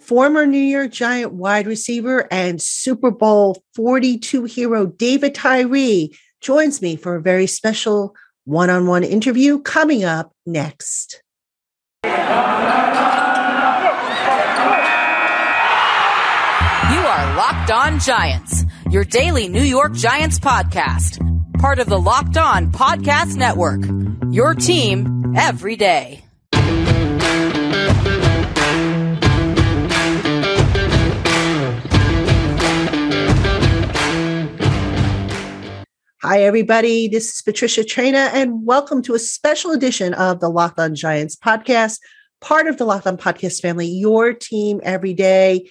Former New York Giant wide receiver and Super Bowl 42 hero David Tyree joins me for a very special one on one interview coming up next. You are Locked On Giants, your daily New York Giants podcast, part of the Locked On Podcast Network. Your team every day. Hi, everybody. This is Patricia Traina, and welcome to a special edition of the Locked On Giants podcast, part of the Locked On Podcast family, your team every day.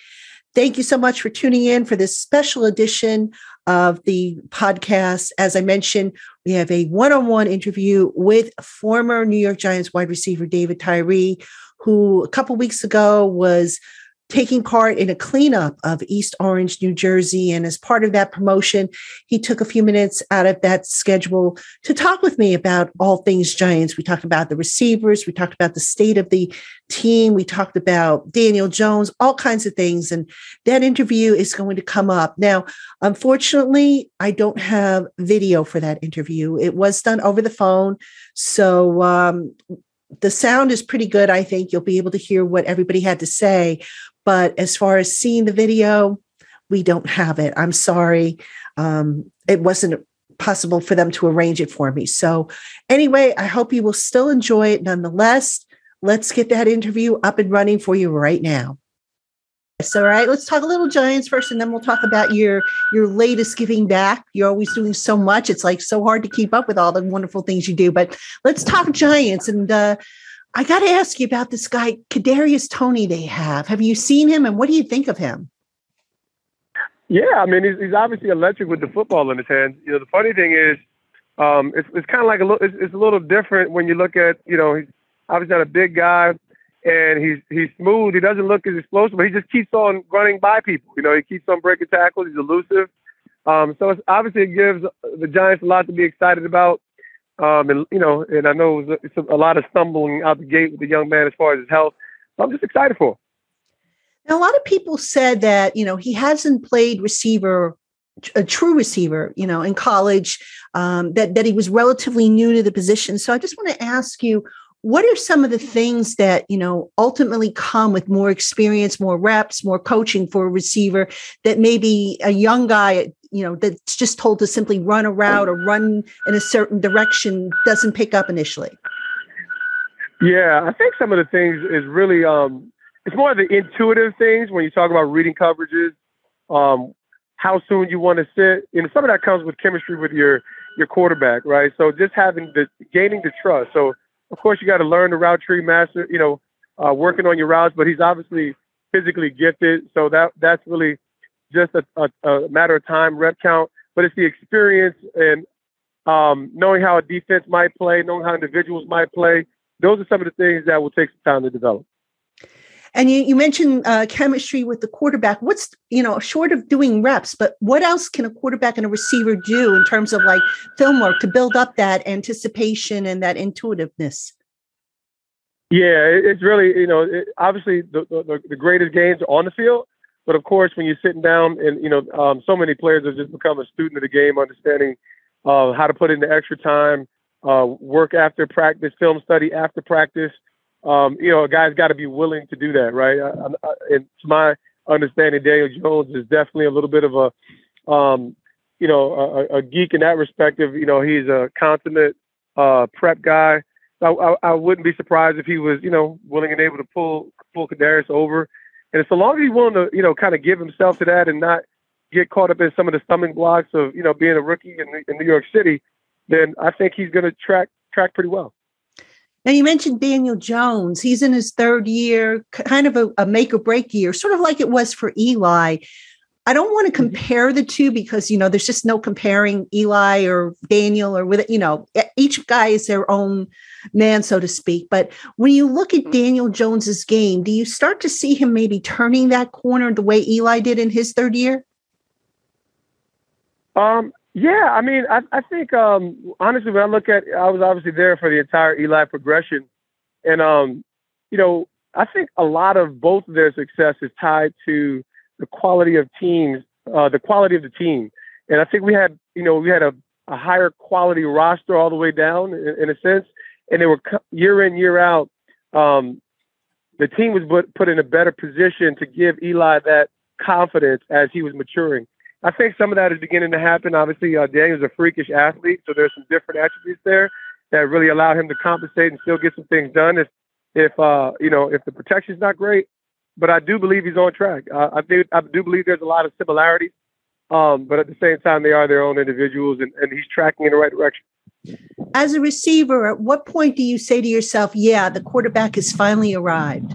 Thank you so much for tuning in for this special edition of the podcast. As I mentioned, we have a one on one interview with former New York Giants wide receiver David Tyree, who a couple weeks ago was taking part in a cleanup of East Orange, New Jersey. And as part of that promotion, he took a few minutes out of that schedule to talk with me about all things Giants. We talked about the receivers, we talked about the state of the team, we talked about Daniel Jones, all kinds of things. And that interview is going to come up. Now, unfortunately, I don't have video for that interview. It was done over the phone. So, um, the sound is pretty good. I think you'll be able to hear what everybody had to say. But as far as seeing the video, we don't have it. I'm sorry. Um, it wasn't possible for them to arrange it for me. So, anyway, I hope you will still enjoy it nonetheless. Let's get that interview up and running for you right now. So, all right, let's talk a little Giants first, and then we'll talk about your your latest giving back. You're always doing so much; it's like so hard to keep up with all the wonderful things you do. But let's talk Giants, and uh, I got to ask you about this guy, Kadarius Toney. They have. Have you seen him, and what do you think of him? Yeah, I mean, he's, he's obviously electric with the football in his hands. You know, the funny thing is, um, it's, it's kind of like a little, it's, it's, a little different when you look at, you know, he's obviously not a big guy, and he's he's smooth. He doesn't look as explosive, but he just keeps on running by people. You know, he keeps on breaking tackles. He's elusive. Um, so it's, obviously, it gives the Giants a lot to be excited about. Um, and you know, and I know it's a, a lot of stumbling out the gate with the young man as far as his health. So I'm just excited for him. Now, a lot of people said that you know he hasn't played receiver, a true receiver, you know, in college. Um, that that he was relatively new to the position. So I just want to ask you, what are some of the things that you know ultimately come with more experience more reps more coaching for a receiver that maybe a young guy you know that's just told to simply run a route or run in a certain direction doesn't pick up initially? Yeah i think some of the things is really um it's more of the intuitive things when you talk about reading coverages um how soon you want to sit and some of that comes with chemistry with your your quarterback right? So just having the gaining the trust. So of course you got to learn the route tree master you know uh, working on your routes but he's obviously physically gifted. So that that's really just a, a, a matter of time, rep count, but it's the experience and um, knowing how a defense might play, knowing how individuals might play. Those are some of the things that will take some time to develop. And you, you mentioned uh, chemistry with the quarterback. What's, you know, short of doing reps, but what else can a quarterback and a receiver do in terms of like film work to build up that anticipation and that intuitiveness? Yeah, it's really, you know, it, obviously the, the, the greatest games are on the field, but of course, when you're sitting down and, you know, um, so many players have just become a student of the game, understanding uh, how to put in the extra time, uh, work after practice, film study after practice. Um, you know, a guy's got to be willing to do that, right? I, I, and to my understanding, Daniel Jones is definitely a little bit of a, um, you know, a, a, geek in that respect. You know, he's a consummate uh, prep guy. I, I, wouldn't be surprised if he was, you know, willing and able to pull pull Kadarius over and so long as he's willing to, you know, kind of give himself to that and not get caught up in some of the stumbling blocks of, you know, being a rookie in, in New York City, then I think he's going to track track pretty well. Now you mentioned Daniel Jones. He's in his third year, kind of a, a make or break year, sort of like it was for Eli. I don't want to mm-hmm. compare the two because you know there's just no comparing Eli or Daniel or with you know each guy is their own man so to speak. But when you look at Daniel Jones's game do you start to see him maybe turning that corner the way Eli did in his third year? Um yeah I mean I, I think um honestly when I look at I was obviously there for the entire Eli progression. And um you know I think a lot of both of their success is tied to the quality of teams, uh, the quality of the team. And I think we had, you know, we had a, a higher quality roster all the way down in, in a sense. And they were year in, year out. Um, the team was put, put in a better position to give Eli that confidence as he was maturing. I think some of that is beginning to happen. Obviously, uh, Daniel's a freakish athlete, so there's some different attributes there that really allow him to compensate and still get some things done. If, if uh, you know, if the protection's not great, but I do believe he's on track. Uh, I do, I do believe there's a lot of similarities, um, but at the same time, they are their own individuals, and, and he's tracking in the right direction. As a receiver, at what point do you say to yourself, "Yeah, the quarterback has finally arrived"?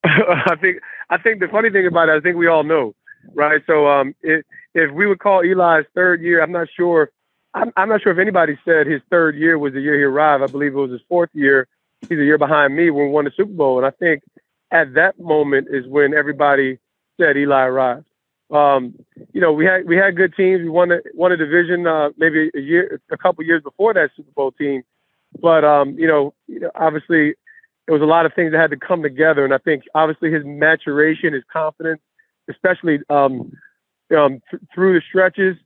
I think I think the funny thing about it, I think we all know, right? So um, it, if we would call Eli's third year, I'm not sure. I'm, I'm not sure if anybody said his third year was the year he arrived. I believe it was his fourth year. He's a year behind me when we won the Super Bowl, and I think at that moment is when everybody said Eli arrived. Um, you know, we had we had good teams. We won a won a division uh, maybe a year, a couple years before that Super Bowl team. But um, you know, you know, obviously it was a lot of things that had to come together, and I think obviously his maturation, his confidence, especially um, um, th- through the stretches,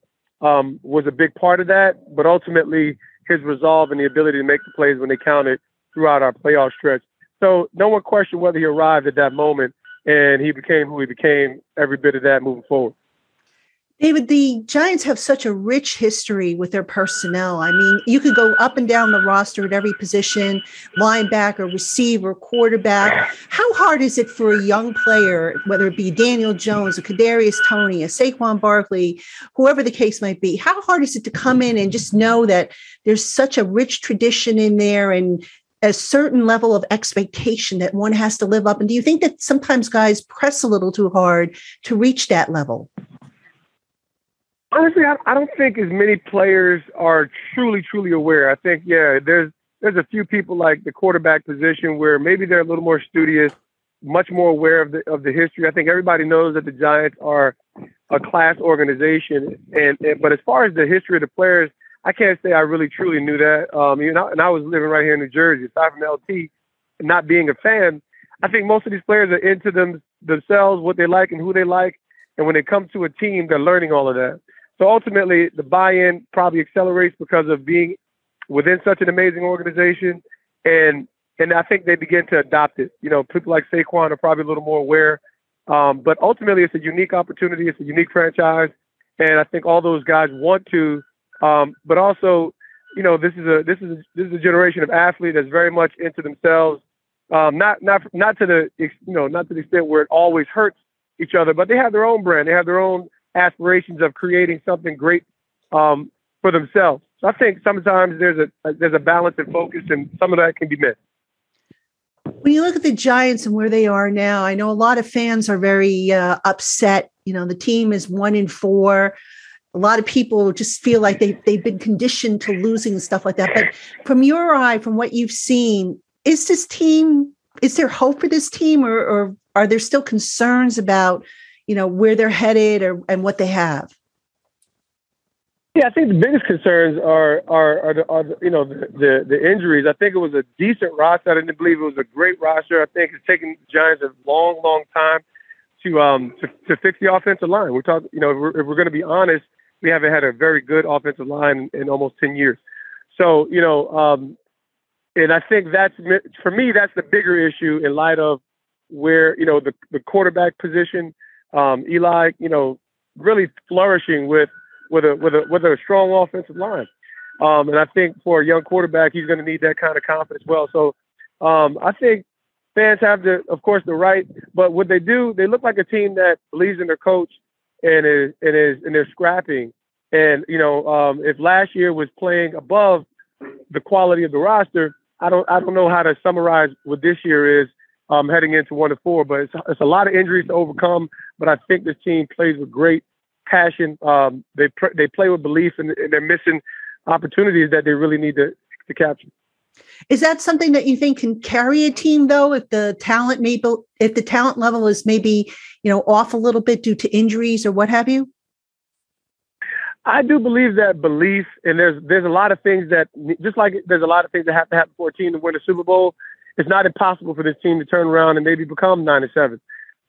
um, was a big part of that. But ultimately, his resolve and the ability to make the plays when they counted throughout our playoff stretch so no one questioned whether he arrived at that moment, and he became who he became. Every bit of that moving forward. David, the Giants have such a rich history with their personnel. I mean, you could go up and down the roster at every position linebacker, receiver, quarterback. How hard is it for a young player, whether it be Daniel Jones, a Kadarius Toney, a Saquon Barkley, whoever the case might be? How hard is it to come in and just know that there's such a rich tradition in there and a certain level of expectation that one has to live up? And do you think that sometimes guys press a little too hard to reach that level? Honestly, I, don't think as many players are truly, truly aware. I think, yeah, there's there's a few people like the quarterback position where maybe they're a little more studious, much more aware of the of the history. I think everybody knows that the Giants are a class organization, and, and but as far as the history of the players, I can't say I really truly knew that. Um, you know, and I was living right here in New Jersey, aside from LT, not being a fan. I think most of these players are into them themselves, what they like and who they like, and when they come to a team, they're learning all of that. So ultimately, the buy-in probably accelerates because of being within such an amazing organization, and and I think they begin to adopt it. You know, people like Saquon are probably a little more aware, um, but ultimately, it's a unique opportunity. It's a unique franchise, and I think all those guys want to um, but also, you know, this is a this is a, this is a generation of athlete that's very much into themselves. Um, not not not to the you know not to the extent where it always hurts each other, but they have their own brand. They have their own aspirations of creating something great um, for themselves. So I think sometimes there's a, a there's a balance and focus, and some of that can be missed. When you look at the Giants and where they are now, I know a lot of fans are very uh, upset. You know, the team is one in four a lot of people just feel like they, they've been conditioned to losing and stuff like that. But from your eye, from what you've seen, is this team, is there hope for this team or, or are there still concerns about, you know, where they're headed or, and what they have? Yeah, I think the biggest concerns are are are, the, are the, you know the, the, the injuries. I think it was a decent roster. I didn't believe it was a great roster. I think it's taken the Giants a long, long time to um to, to fix the offensive line. We're talking, you know, if we're, we're going to be honest, we haven't had a very good offensive line in, almost 10 years. So, you know, um, and I think that's, for me, that's the bigger issue in light of where, you know, the, the quarterback position, um, Eli, you know, really flourishing with, with a, with a, with a strong offensive line. Um, and I think for a young quarterback, he's going to need that kind of confidence well. So um, I think fans have the, of course, the right, but what they do, they look like a team that believes in their coach and is and is and they're scrapping. And you know, um, if last year was playing above the quality of the roster, I don't I don't know how to summarize what this year is um, heading into one to four. But it's, it's a lot of injuries to overcome. But I think this team plays with great passion. Um, they pr- they play with belief, and, and they're missing opportunities that they really need to to capture. Is that something that you think can carry a team though if the talent maybe if the talent level is maybe, you know, off a little bit due to injuries or what have you? I do believe that belief and there's there's a lot of things that just like there's a lot of things that have to happen for a team to win a Super Bowl. it's not impossible for this team to turn around and maybe become nine and seven.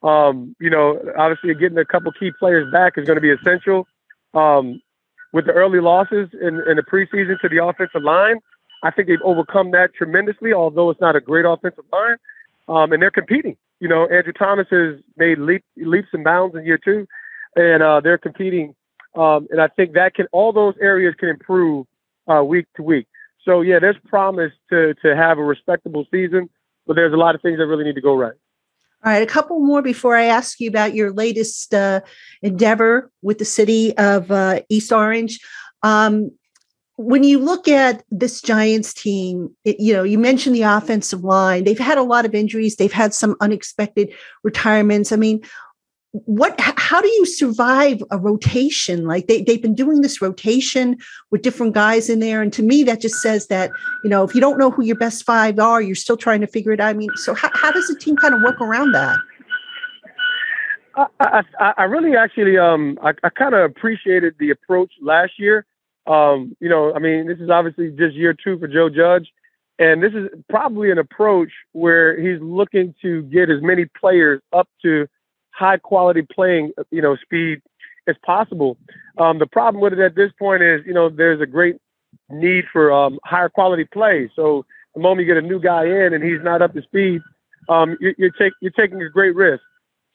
Um, you know, obviously getting a couple key players back is going to be essential. Um, with the early losses in, in the preseason to the offensive line, I think they've overcome that tremendously, although it's not a great offensive line. Um, and they're competing. You know, Andrew Thomas has made leap, leaps and bounds in year two, and uh, they're competing. Um, and I think that can all those areas can improve uh, week to week. So yeah, there's promise to to have a respectable season, but there's a lot of things that really need to go right. All right, a couple more before I ask you about your latest uh, endeavor with the city of uh, East Orange. Um, when you look at this Giants team, it, you know, you mentioned the offensive line. They've had a lot of injuries. They've had some unexpected retirements. I mean, what how do you survive a rotation like they, they've been doing this rotation with different guys in there and to me that just says that you know if you don't know who your best five are you're still trying to figure it out i mean so how, how does the team kind of work around that I, I, I really actually um I, I kind of appreciated the approach last year. Um, you know, I mean, this is obviously just year two for Joe Judge, and this is probably an approach where he's looking to get as many players up to high quality playing, you know, speed as possible. Um, the problem with it at this point is, you know, there's a great need for um, higher quality play. So the moment you get a new guy in and he's not up to speed, um, you, you're, take, you're taking a great risk.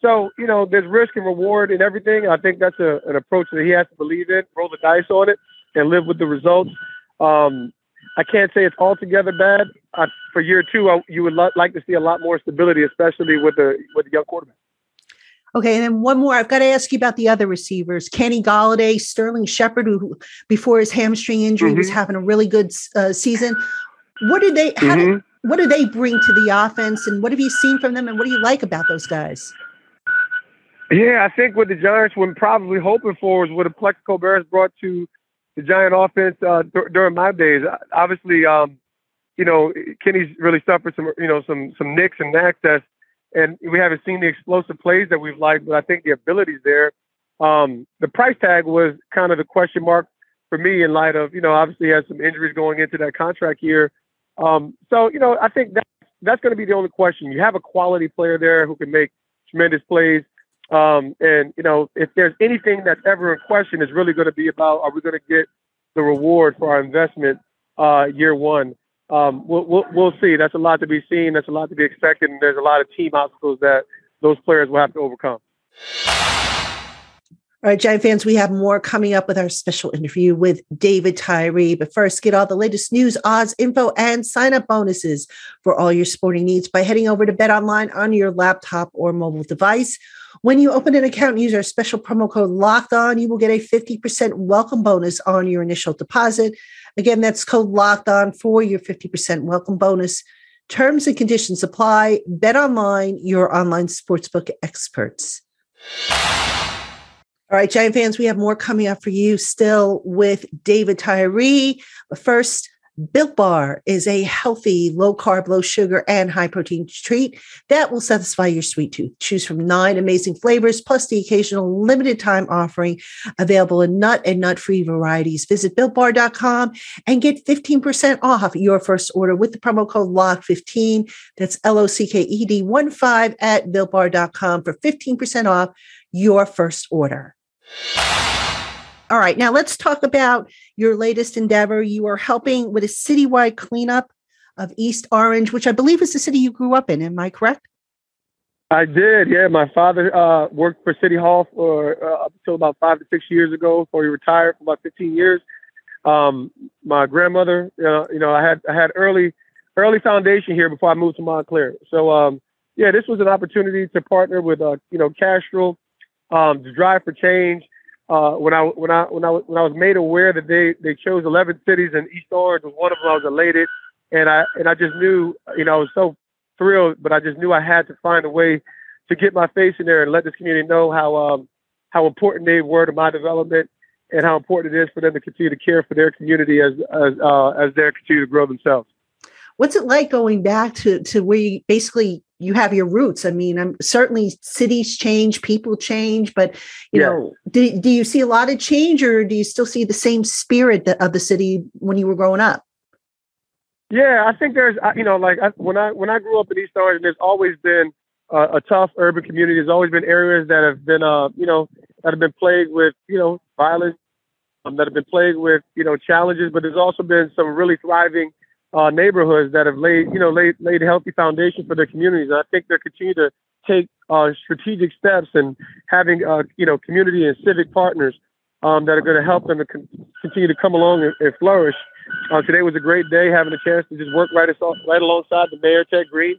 So, you know, there's risk and reward in everything. I think that's a, an approach that he has to believe in, roll the dice on it, and live with the results. Um, I can't say it's altogether bad. Uh, for year two, I, you would lo- like to see a lot more stability, especially with the with the young quarterback. Okay, and then one more. I've got to ask you about the other receivers: Kenny Golladay, Sterling Shepard, who before his hamstring injury mm-hmm. was having a really good uh, season. What did they? How mm-hmm. did, what do they bring to the offense, and what have you seen from them, and what do you like about those guys? Yeah, I think what the Giants were probably hoping for was what a Plaxico Burress brought to the Giant offense uh, th- during my days. Obviously, um, you know, Kenny's really suffered some, you know, some some nicks and access and we haven't seen the explosive plays that we've liked, but I think the ability's there. Um, the price tag was kind of the question mark for me in light of, you know, obviously he has some injuries going into that contract year. Um, so, you know, I think that, that's going to be the only question. You have a quality player there who can make tremendous plays. Um, and, you know, if there's anything that's ever in question, it's really going to be about are we going to get the reward for our investment uh, year one? um, we'll, we'll, we'll see. That's a lot to be seen. That's a lot to be expected. And there's a lot of team obstacles that those players will have to overcome. All right, Giant fans, we have more coming up with our special interview with David Tyree. But first, get all the latest news, odds, info, and sign up bonuses for all your sporting needs by heading over to Bet Online on your laptop or mobile device. When you open an account and use our special promo code Locked On, you will get a 50% welcome bonus on your initial deposit. Again, that's code locked on for your 50% welcome bonus. Terms and conditions apply. Bet online, your online sportsbook experts. All right, Giant fans, we have more coming up for you still with David Tyree. But first, Built Bar is a healthy, low carb, low sugar, and high protein treat that will satisfy your sweet tooth. Choose from nine amazing flavors, plus the occasional limited time offering available in nut and nut free varieties. Visit builtbar.com and get 15% off your first order with the promo code LOCK15. That's L O C K E D 1 5 at builtbar.com for 15% off your first order. All right, now let's talk about your latest endeavor. You are helping with a citywide cleanup of East Orange, which I believe is the city you grew up in. Am I correct? I did. Yeah, my father uh, worked for City Hall for uh, up until about five to six years ago, before he retired for about 15 years. Um, my grandmother, you know, I had I had early early foundation here before I moved to Montclair. So um, yeah, this was an opportunity to partner with uh, you know Castrol um, to drive for change uh, when I when I when I when I was made aware that they they chose 11 cities and East Orange was one of them, I was elated, and I and I just knew, you know, I was so thrilled, but I just knew I had to find a way to get my face in there and let this community know how um, how important they were to my development and how important it is for them to continue to care for their community as as uh, as they continue to grow themselves. What's it like going back to to where you basically you have your roots. I mean, I'm certainly cities change, people change, but you yeah. know, do, do you see a lot of change or do you still see the same spirit of the city when you were growing up? Yeah, I think there's, you know, like I, when I when I grew up in East Orange, there's always been uh, a tough urban community. There's always been areas that have been, uh, you know, that have been plagued with, you know, violence, um, that have been plagued with, you know, challenges. But there's also been some really thriving uh, neighborhoods that have laid, you know, laid laid healthy foundation for their communities. And I think they're continuing to take uh, strategic steps and having, uh, you know, community and civic partners um, that are going to help them to con- continue to come along and, and flourish. Uh, today was a great day, having a chance to just work right, right alongside the mayor, Ted Green,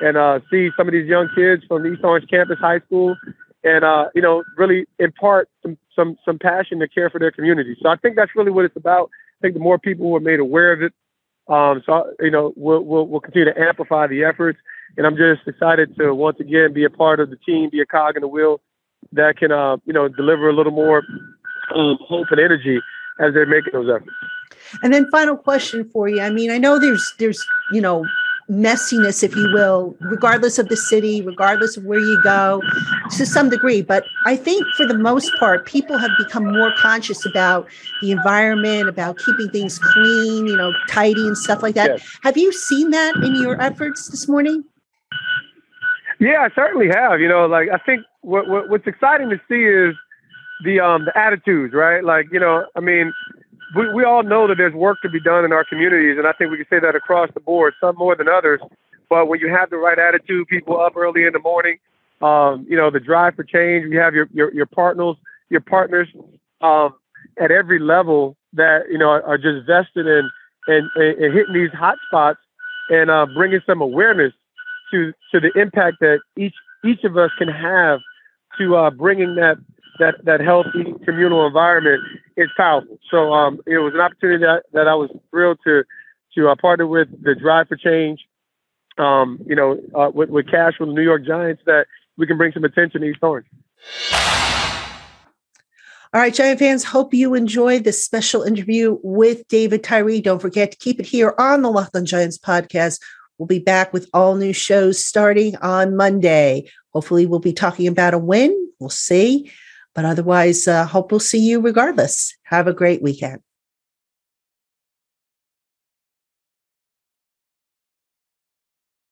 and uh, see some of these young kids from East Orange Campus High School, and uh, you know, really impart some some some passion to care for their community. So I think that's really what it's about. I think the more people who are made aware of it, um, so you know, we'll, we'll we'll continue to amplify the efforts. And I'm just excited to once again be a part of the team, be a cog in the wheel that can, uh, you know, deliver a little more um, hope and energy as they're making those efforts. And then final question for you. I mean, I know there's there's you know messiness, if you will, regardless of the city, regardless of where you go, to some degree. But I think for the most part, people have become more conscious about the environment, about keeping things clean, you know, tidy and stuff like that. Yes. Have you seen that in your efforts this morning? Yeah, I certainly have. You know, like I think what, what what's exciting to see is the um the attitudes, right? Like, you know, I mean, we, we all know that there's work to be done in our communities, and I think we can say that across the board, some more than others. But when you have the right attitude, people up early in the morning, um, you know, the drive for change, you have your your, your partners, your partners um, at every level that you know are, just vested in and, and, hitting these hot spots and uh, bringing some awareness to to the impact that each each of us can have to uh, bringing that that that healthy communal environment is powerful. So um, it was an opportunity that, that I was thrilled to to uh, partner with the Drive for Change. Um, you know, uh, with, with Cash from the New York Giants, that we can bring some attention to East Orange. All right, Giant fans, hope you enjoyed this special interview with David Tyree. Don't forget to keep it here on the Locked on Giants podcast. We'll be back with all new shows starting on Monday. Hopefully, we'll be talking about a win. We'll see. But otherwise, uh, hope we'll see you regardless. Have a great weekend.